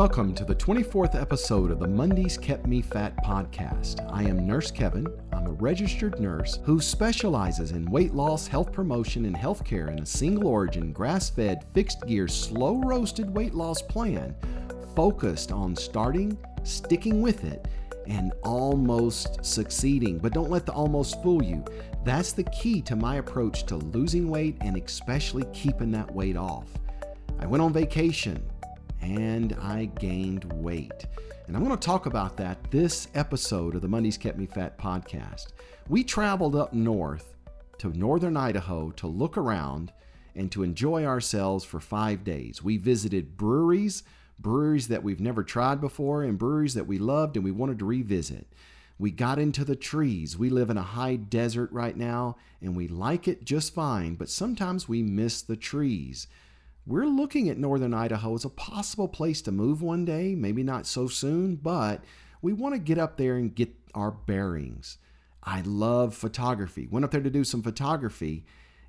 Welcome to the 24th episode of the Mondays Kept Me Fat podcast. I am Nurse Kevin. I'm a registered nurse who specializes in weight loss, health promotion, and healthcare in a single origin, grass fed, fixed gear, slow roasted weight loss plan focused on starting, sticking with it, and almost succeeding. But don't let the almost fool you. That's the key to my approach to losing weight and especially keeping that weight off. I went on vacation and I gained weight. And I'm going to talk about that this episode of the Mondays Kept Me Fat podcast. We traveled up north to northern Idaho to look around and to enjoy ourselves for five days. We visited breweries, breweries that we've never tried before, and breweries that we loved and we wanted to revisit. We got into the trees. We live in a high desert right now, and we like it just fine, but sometimes we miss the trees. We're looking at northern Idaho as a possible place to move one day, maybe not so soon, but we want to get up there and get our bearings. I love photography. Went up there to do some photography,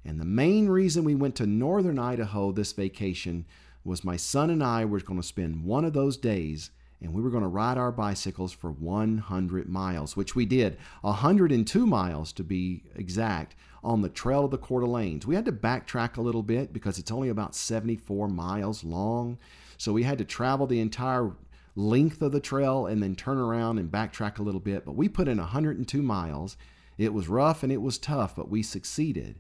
and the main reason we went to northern Idaho this vacation was my son and I were going to spend one of those days and we were going to ride our bicycles for 100 miles, which we did, 102 miles to be exact, on the Trail of the Coeur. We had to backtrack a little bit because it's only about 74 miles long. So we had to travel the entire length of the trail and then turn around and backtrack a little bit. But we put in 102 miles. It was rough and it was tough, but we succeeded.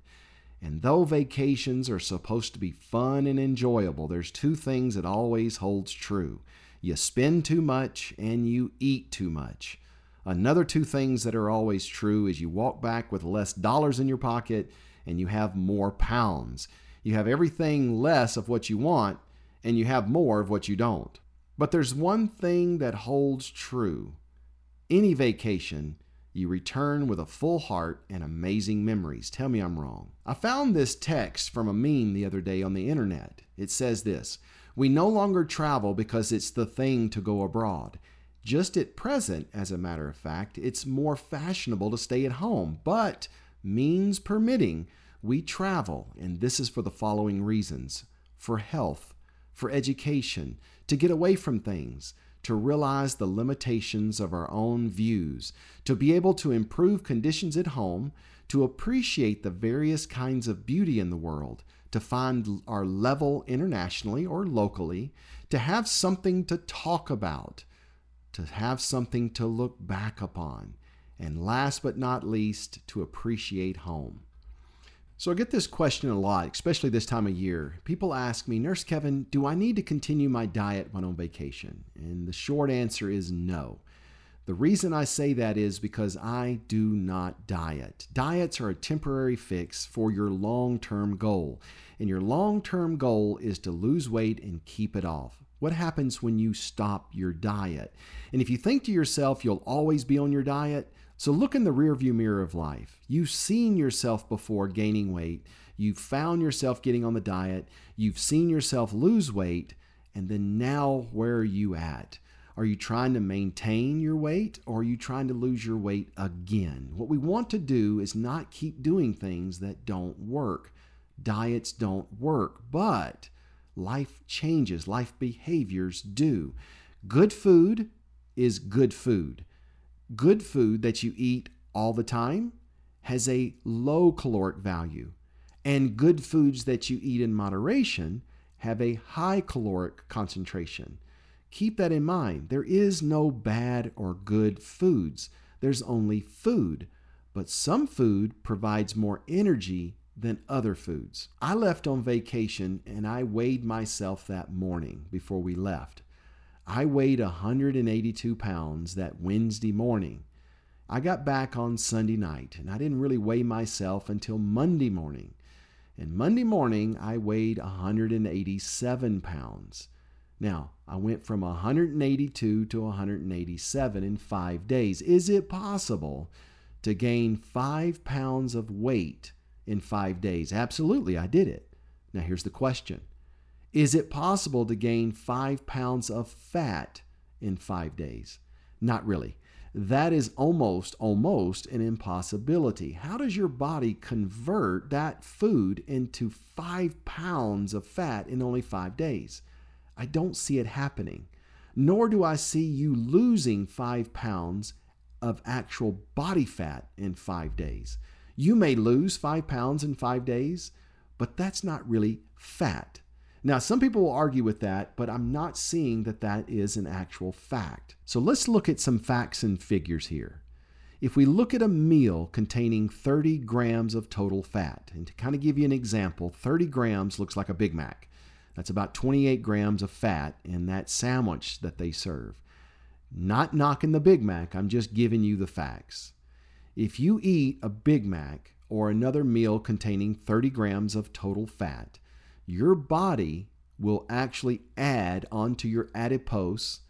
And though vacations are supposed to be fun and enjoyable, there's two things that always holds true. You spend too much and you eat too much. Another two things that are always true is you walk back with less dollars in your pocket and you have more pounds. You have everything less of what you want and you have more of what you don't. But there's one thing that holds true. Any vacation, you return with a full heart and amazing memories. Tell me I'm wrong. I found this text from a meme the other day on the internet. It says this We no longer travel because it's the thing to go abroad. Just at present, as a matter of fact, it's more fashionable to stay at home, but means permitting, we travel, and this is for the following reasons for health, for education, to get away from things, to realize the limitations of our own views, to be able to improve conditions at home, to appreciate the various kinds of beauty in the world, to find our level internationally or locally, to have something to talk about to have something to look back upon, and last but not least, to appreciate home. So I get this question a lot, especially this time of year. People ask me, Nurse Kevin, do I need to continue my diet when on vacation? And the short answer is no. The reason I say that is because I do not diet. Diets are a temporary fix for your long term goal. And your long term goal is to lose weight and keep it off. What happens when you stop your diet? And if you think to yourself you'll always be on your diet, so look in the rearview mirror of life. You've seen yourself before gaining weight. You've found yourself getting on the diet. You've seen yourself lose weight. And then now, where are you at? Are you trying to maintain your weight or are you trying to lose your weight again? What we want to do is not keep doing things that don't work. Diets don't work, but life changes, life behaviors do. Good food is good food. Good food that you eat all the time has a low caloric value, and good foods that you eat in moderation have a high caloric concentration. Keep that in mind. There is no bad or good foods, there's only food. But some food provides more energy than other foods. I left on vacation and I weighed myself that morning before we left. I weighed 182 pounds that Wednesday morning. I got back on Sunday night and I didn't really weigh myself until Monday morning. And Monday morning, I weighed 187 pounds. Now, I went from 182 to 187 in five days. Is it possible to gain five pounds of weight in five days? Absolutely, I did it. Now, here's the question Is it possible to gain five pounds of fat in five days? Not really. That is almost, almost an impossibility. How does your body convert that food into five pounds of fat in only five days? I don't see it happening. nor do I see you losing five pounds of actual body fat in five days. You may lose five pounds in five days, but that's not really fat. Now, some people will argue with that, but I'm not seeing that that is an actual fact. So let's look at some facts and figures here. If we look at a meal containing 30 grams of total fat, and to kind of give you an example, 30 grams looks like a Big Mac. That's about 28 grams of fat in that sandwich that they serve. Not knocking the Big Mac, I'm just giving you the facts. If you eat a Big Mac or another meal containing 30 grams of total fat, your body will actually add onto your adipose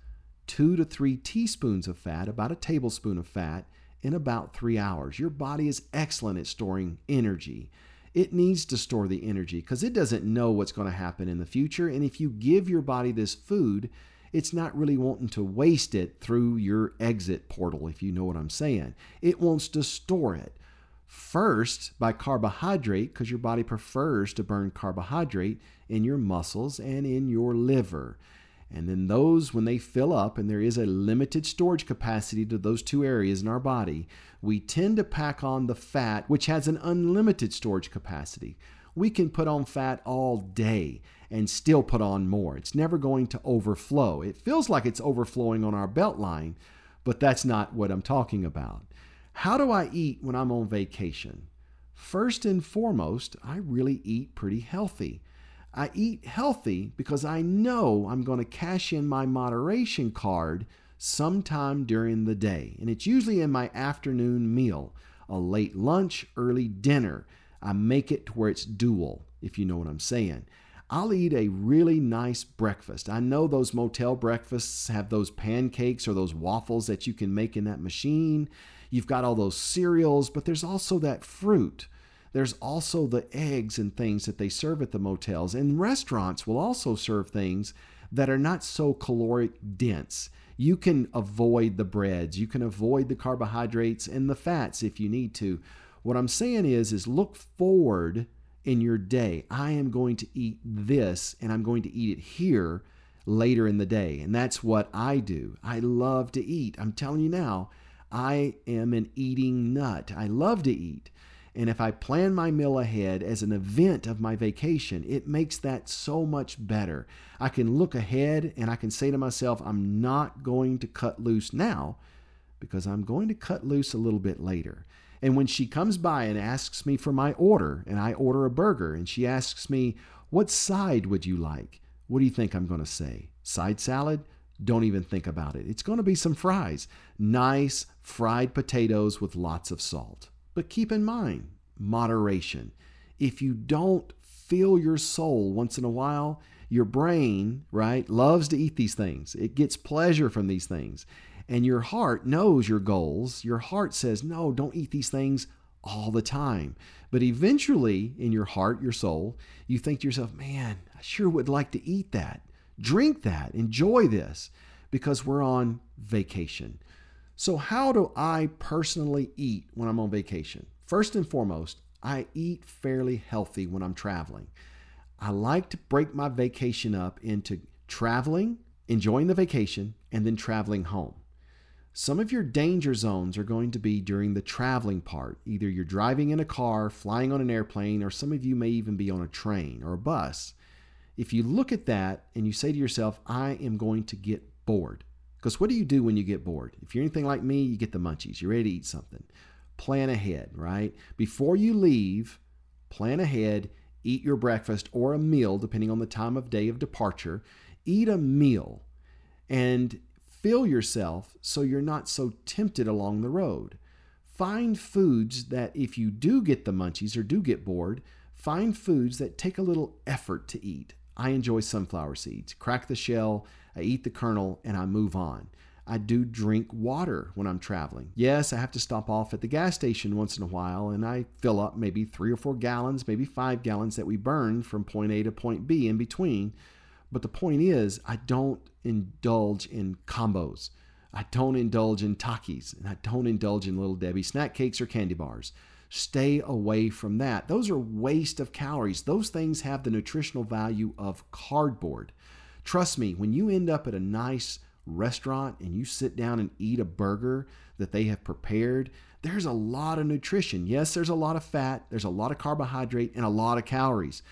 two to three teaspoons of fat, about a tablespoon of fat, in about three hours. Your body is excellent at storing energy. It needs to store the energy because it doesn't know what's going to happen in the future. And if you give your body this food, it's not really wanting to waste it through your exit portal, if you know what I'm saying. It wants to store it. First, by carbohydrate, because your body prefers to burn carbohydrate in your muscles and in your liver. And then those, when they fill up, and there is a limited storage capacity to those two areas in our body, we tend to pack on the fat, which has an unlimited storage capacity. We can put on fat all day and still put on more. It's never going to overflow. It feels like it's overflowing on our belt line, but that's not what I'm talking about. How do I eat when I'm on vacation? First and foremost, I really eat pretty healthy. I eat healthy because I know I'm going to cash in my moderation card sometime during the day. And it's usually in my afternoon meal, a late lunch, early dinner. I make it to where it's dual, if you know what I'm saying. I'll eat a really nice breakfast. I know those motel breakfasts have those pancakes or those waffles that you can make in that machine. You've got all those cereals, but there's also that fruit. There's also the eggs and things that they serve at the motels. And restaurants will also serve things that are not so caloric dense. You can avoid the breads, you can avoid the carbohydrates and the fats if you need to. What I'm saying is is look forward in your day. I am going to eat this and I'm going to eat it here later in the day. And that's what I do. I love to eat. I'm telling you now, I am an eating nut. I love to eat. And if I plan my meal ahead as an event of my vacation, it makes that so much better. I can look ahead and I can say to myself, I'm not going to cut loose now because I'm going to cut loose a little bit later. And when she comes by and asks me for my order, and I order a burger, and she asks me, What side would you like? What do you think I'm going to say? Side salad? Don't even think about it. It's going to be some fries. Nice fried potatoes with lots of salt. But keep in mind, moderation. If you don't fill your soul once in a while, your brain, right, loves to eat these things. It gets pleasure from these things. And your heart knows your goals. Your heart says, no, don't eat these things all the time. But eventually, in your heart, your soul, you think to yourself, man, I sure would like to eat that drink that, enjoy this, because we're on vacation. So, how do I personally eat when I'm on vacation? First and foremost, I eat fairly healthy when I'm traveling. I like to break my vacation up into traveling, enjoying the vacation, and then traveling home. Some of your danger zones are going to be during the traveling part. Either you're driving in a car, flying on an airplane, or some of you may even be on a train or a bus if you look at that and you say to yourself, I am going to get bored. Because what do you do when you get bored? If you're anything like me, you get the munchies. You're ready to eat something. Plan ahead, right? Before you leave, plan ahead, eat your breakfast or a meal, depending on the time of day of departure. Eat a meal and fill yourself so you're not so tempted along the road. Find foods that, if you do get the munchies or do get bored, find foods that take a little effort to eat. I enjoy sunflower seeds. Crack the shell, I eat the kernel, and I move on. I do drink water when I'm traveling. Yes, I have to stop off at the gas station once in a while and I fill up maybe three or four gallons, maybe five gallons that we burn from point A to point B in between. But the point is, I don't indulge in combos. I don't indulge in Takis and I don't indulge in Little Debbie snack cakes or candy bars. Stay away from that. Those are waste of calories. Those things have the nutritional value of cardboard. Trust me, when you end up at a nice restaurant and you sit down and eat a burger that they have prepared, there's a lot of nutrition. Yes, there's a lot of fat, there's a lot of carbohydrate, and a lot of calories.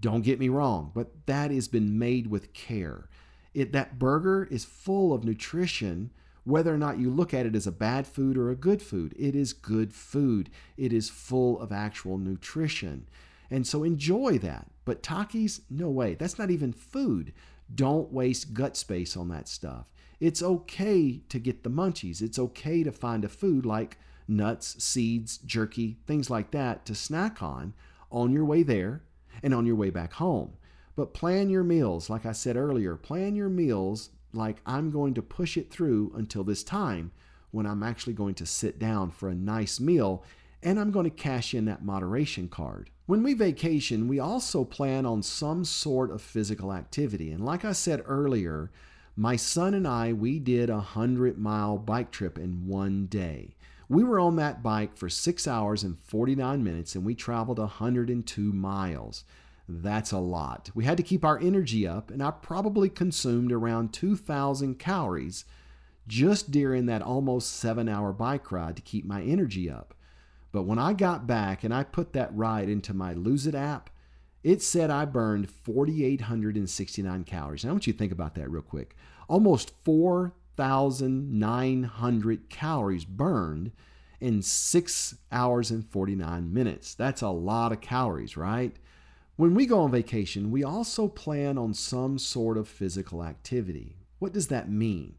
Don't get me wrong, but that has been made with care. It, that burger is full of nutrition, whether or not you look at it as a bad food or a good food. It is good food, it is full of actual nutrition. And so enjoy that. But Takis, no way. That's not even food. Don't waste gut space on that stuff. It's okay to get the munchies. It's okay to find a food like nuts, seeds, jerky, things like that to snack on on your way there and on your way back home. But plan your meals, like I said earlier, plan your meals like I'm going to push it through until this time when I'm actually going to sit down for a nice meal and I'm going to cash in that moderation card. When we vacation, we also plan on some sort of physical activity. And like I said earlier, my son and I, we did a 100 mile bike trip in one day. We were on that bike for six hours and 49 minutes and we traveled 102 miles. That's a lot. We had to keep our energy up, and I probably consumed around 2,000 calories just during that almost seven hour bike ride to keep my energy up. But when I got back and I put that ride into my Lose It app, it said I burned 4,869 calories. Now, I want you to think about that real quick. Almost 4,900 calories burned in six hours and 49 minutes. That's a lot of calories, right? When we go on vacation, we also plan on some sort of physical activity. What does that mean?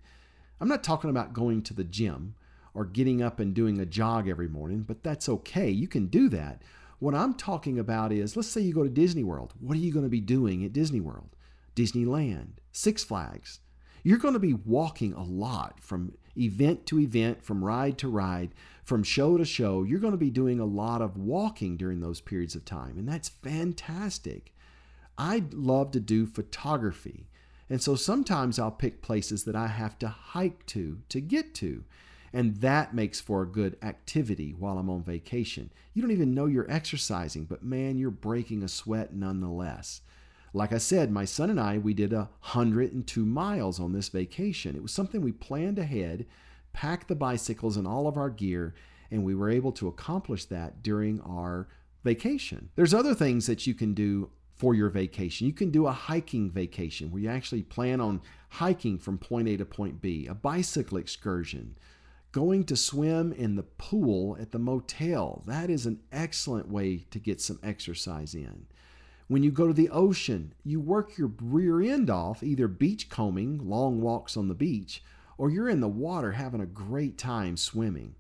I'm not talking about going to the gym or getting up and doing a jog every morning, but that's okay. You can do that. What I'm talking about is let's say you go to Disney World. What are you going to be doing at Disney World? Disneyland, Six Flags. You're going to be walking a lot from event to event, from ride to ride, from show to show. You're going to be doing a lot of walking during those periods of time, and that's fantastic. I love to do photography. And so sometimes I'll pick places that I have to hike to to get to. And that makes for a good activity while I'm on vacation. You don't even know you're exercising, but man, you're breaking a sweat nonetheless. Like I said, my son and I, we did a 102 miles on this vacation. It was something we planned ahead, packed the bicycles and all of our gear, and we were able to accomplish that during our vacation. There's other things that you can do for your vacation. You can do a hiking vacation where you actually plan on hiking from point A to point B, a bicycle excursion, going to swim in the pool at the motel. That is an excellent way to get some exercise in. When you go to the ocean, you work your rear end off, either beach combing, long walks on the beach, or you're in the water having a great time swimming.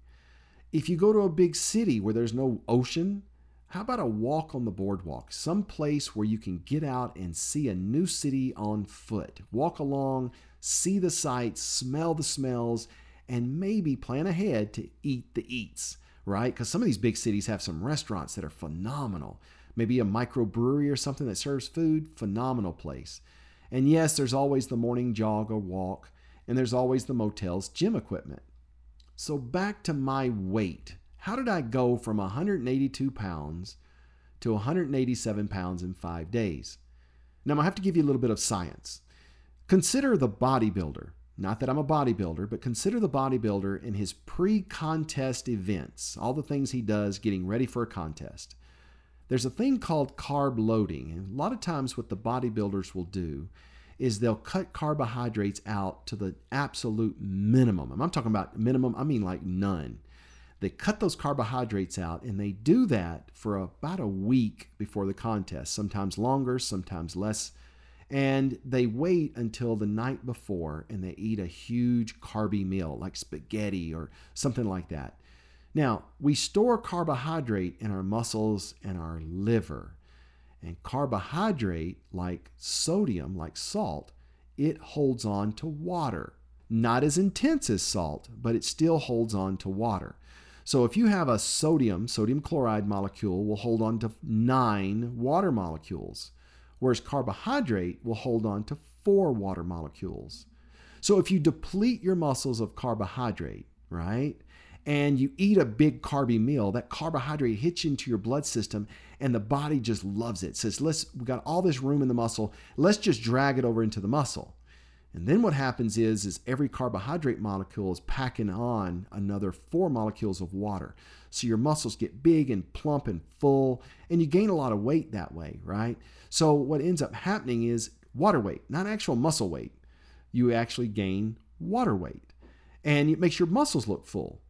If you go to a big city where there's no ocean, how about a walk on the boardwalk? Some place where you can get out and see a new city on foot. Walk along, see the sights, smell the smells, and maybe plan ahead to eat the eats, right? Because some of these big cities have some restaurants that are phenomenal maybe a microbrewery or something that serves food, phenomenal place. And yes, there's always the morning jog or walk, and there's always the motel's gym equipment. So back to my weight. How did I go from 182 pounds to 187 pounds in five days? Now, I have to give you a little bit of science. Consider the bodybuilder. Not that I'm a bodybuilder, but consider the bodybuilder in his pre contest events, all the things he does getting ready for a contest there's a thing called carb loading. And a lot of times, what the bodybuilders will do is they'll cut carbohydrates out to the absolute minimum. And I'm talking about minimum, I mean like none. They cut those carbohydrates out and they do that for about a week before the contest, sometimes longer, sometimes less. And they wait until the night before and they eat a huge carby meal like spaghetti or something like that. Now, we store carbohydrate in our muscles and our liver. And carbohydrate, like sodium, like salt, it holds on to water. Not as intense as salt, but it still holds on to water. So if you have a sodium, sodium chloride molecule will hold on to nine water molecules, whereas carbohydrate will hold on to four water molecules. So if you deplete your muscles of carbohydrate, right, and you eat a big carby meal, that carbohydrate hits into your blood system and the body just loves it. it says, let's we got all this room in the muscle, let's just drag it over into the muscle. And then what happens is, is every carbohydrate molecule is packing on another four molecules of water. So your muscles get big and plump and full, and you gain a lot of weight that way, right? So what ends up happening is water weight, not actual muscle weight. You actually gain water weight, and it makes your muscles look full.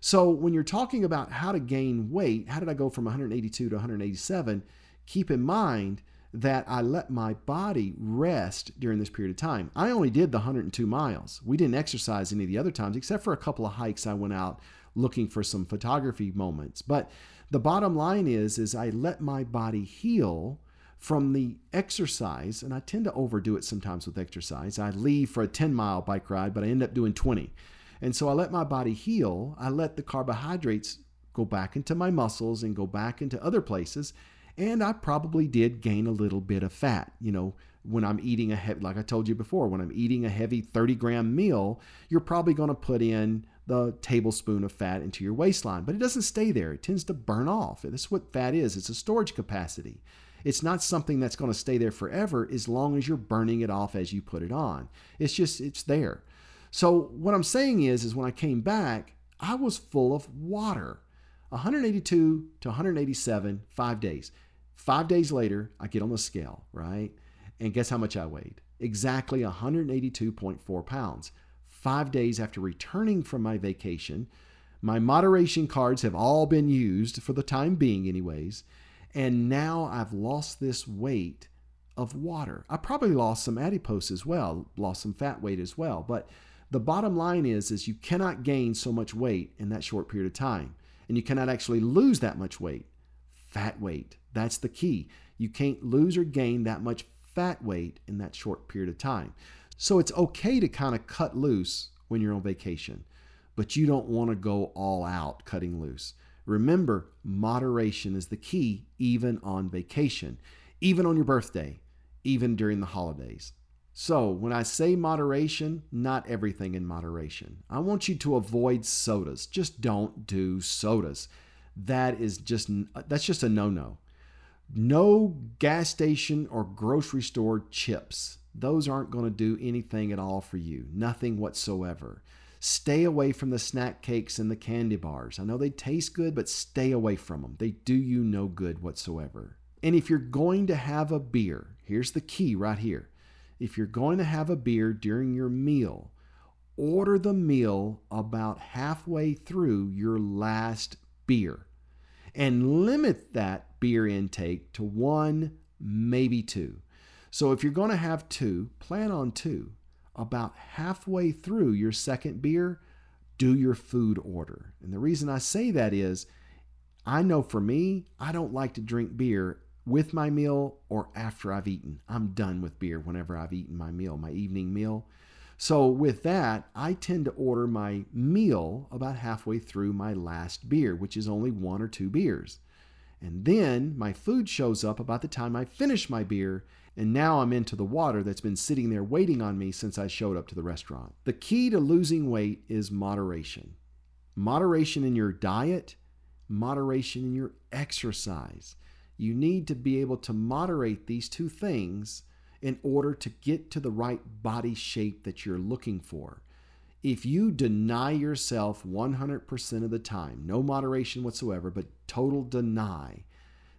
So when you're talking about how to gain weight, how did I go from 182 to 187? Keep in mind that I let my body rest during this period of time. I only did the 102 miles. We didn't exercise any of the other times, except for a couple of hikes I went out looking for some photography moments. But the bottom line is, is I let my body heal from the exercise, and I tend to overdo it sometimes with exercise. I leave for a 10 mile bike ride, but I end up doing 20. And so I let my body heal. I let the carbohydrates go back into my muscles and go back into other places. And I probably did gain a little bit of fat. You know, when I'm eating a heavy, like I told you before, when I'm eating a heavy 30 gram meal, you're probably going to put in the tablespoon of fat into your waistline, but it doesn't stay there. It tends to burn off. This is what fat is it's a storage capacity. It's not something that's going to stay there forever as long as you're burning it off as you put it on. It's just, it's there. So what I'm saying is, is when I came back, I was full of water. 182 to 187, five days. Five days later, I get on the scale, right? And guess how much I weighed? Exactly 182.4 pounds. Five days after returning from my vacation, my moderation cards have all been used for the time being, anyways. And now I've lost this weight of water. I probably lost some adipose as well, lost some fat weight as well. But the bottom line is, is you cannot gain so much weight in that short period of time. And you cannot actually lose that much weight. Fat weight. That's the key. You can't lose or gain that much fat weight in that short period of time. So it's okay to kind of cut loose when you're on vacation, but you don't want to go all out cutting loose. Remember, moderation is the key even on vacation, even on your birthday, even during the holidays. So, when I say moderation, not everything in moderation. I want you to avoid sodas. Just don't do sodas. That is just that's just a no-no. No gas station or grocery store chips. Those aren't going to do anything at all for you. Nothing whatsoever. Stay away from the snack cakes and the candy bars. I know they taste good, but stay away from them. They do you no good whatsoever. And if you're going to have a beer, here's the key right here if you're going to have a beer during your meal, order the meal about halfway through your last beer and limit that beer intake to one, maybe two. So if you're going to have two, plan on two. About halfway through your second beer, do your food order. And the reason I say that is I know for me, I don't like to drink beer with my meal or after I've eaten. I'm done with beer whenever I've eaten my meal, my evening meal. So, with that, I tend to order my meal about halfway through my last beer, which is only one or two beers. And then my food shows up about the time I finish my beer, and now I'm into the water that's been sitting there waiting on me since I showed up to the restaurant. The key to losing weight is moderation moderation in your diet, moderation in your exercise you need to be able to moderate these two things in order to get to the right body shape that you're looking for. If you deny yourself 100% of the time, no moderation whatsoever, but total deny,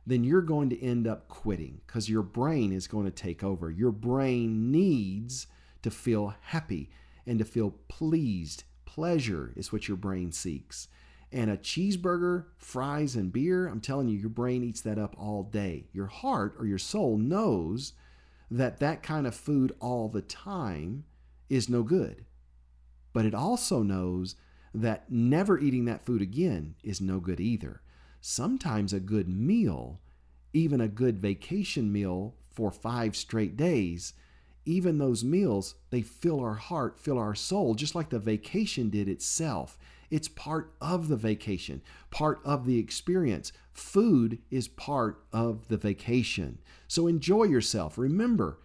then you're going to end up quitting because your brain is going to take over. Your brain needs to feel happy and to feel pleased. Pleasure is what your brain seeks and a cheeseburger, fries, and beer, I'm telling you, your brain eats that up all day. Your heart or your soul knows that that kind of food all the time is no good. But it also knows that never eating that food again is no good either. Sometimes a good meal, even a good vacation meal for five straight days, even those meals, they fill our heart, fill our soul, just like the vacation did itself. It's part of the vacation, part of the experience. Food is part of the vacation. So enjoy yourself. Remember,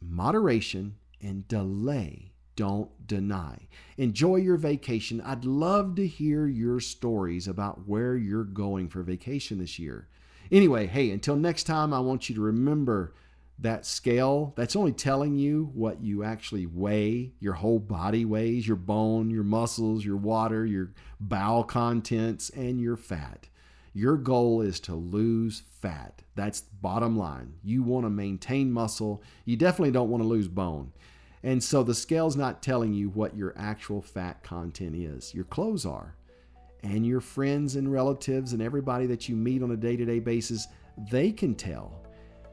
moderation and delay. Don't deny. Enjoy your vacation. I'd love to hear your stories about where you're going for vacation this year. Anyway, hey, until next time, I want you to remember that scale that's only telling you what you actually weigh, your whole body weighs, your bone, your muscles, your water, your bowel contents, and your fat. Your goal is to lose fat. That's bottom line. You want to maintain muscle. You definitely don't want to lose bone. And so the scale's not telling you what your actual fat content is. Your clothes are. And your friends and relatives and everybody that you meet on a day to day basis, they can tell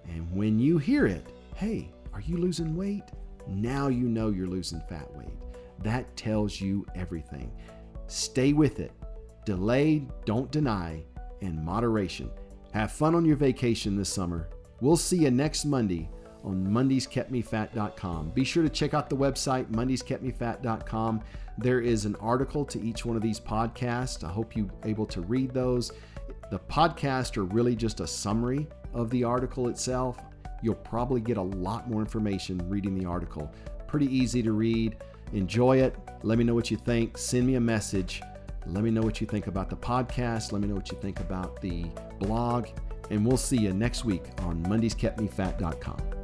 and when you hear it, hey, are you losing weight? Now you know you're losing fat weight. That tells you everything. Stay with it. Delay, don't deny, and moderation. Have fun on your vacation this summer. We'll see you next Monday on mondayskeptmefat.com. Be sure to check out the website, mondayskeptmefat.com. There is an article to each one of these podcasts. I hope you're able to read those. The podcasts are really just a summary of the article itself, you'll probably get a lot more information reading the article. Pretty easy to read. Enjoy it. Let me know what you think. Send me a message. Let me know what you think about the podcast. Let me know what you think about the blog. And we'll see you next week on MondaysKeptMeFat.com.